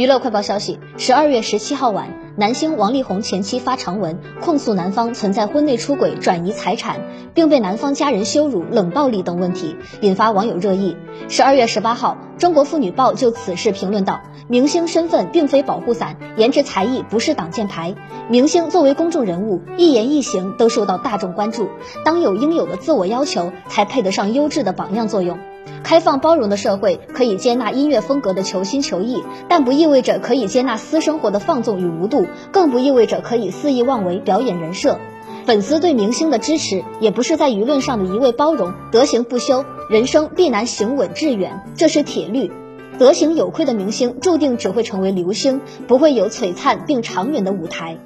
娱乐快报消息：十二月十七号晚，男星王力宏前妻发长文控诉男方存在婚内出轨、转移财产，并被男方家人羞辱、冷暴力等问题，引发网友热议。十二月十八号，中国妇女报就此事评论道：“明星身份并非保护伞，颜值才艺不是挡箭牌。明星作为公众人物，一言一行都受到大众关注，当有应有的自我要求，才配得上优质的榜样作用。”开放包容的社会可以接纳音乐风格的求新求异，但不意味着可以接纳私生活的放纵与无度，更不意味着可以肆意妄为表演人设。粉丝对明星的支持，也不是在舆论上的一味包容。德行不修，人生必难行稳致远，这是铁律。德行有愧的明星，注定只会成为流星，不会有璀璨并长远的舞台。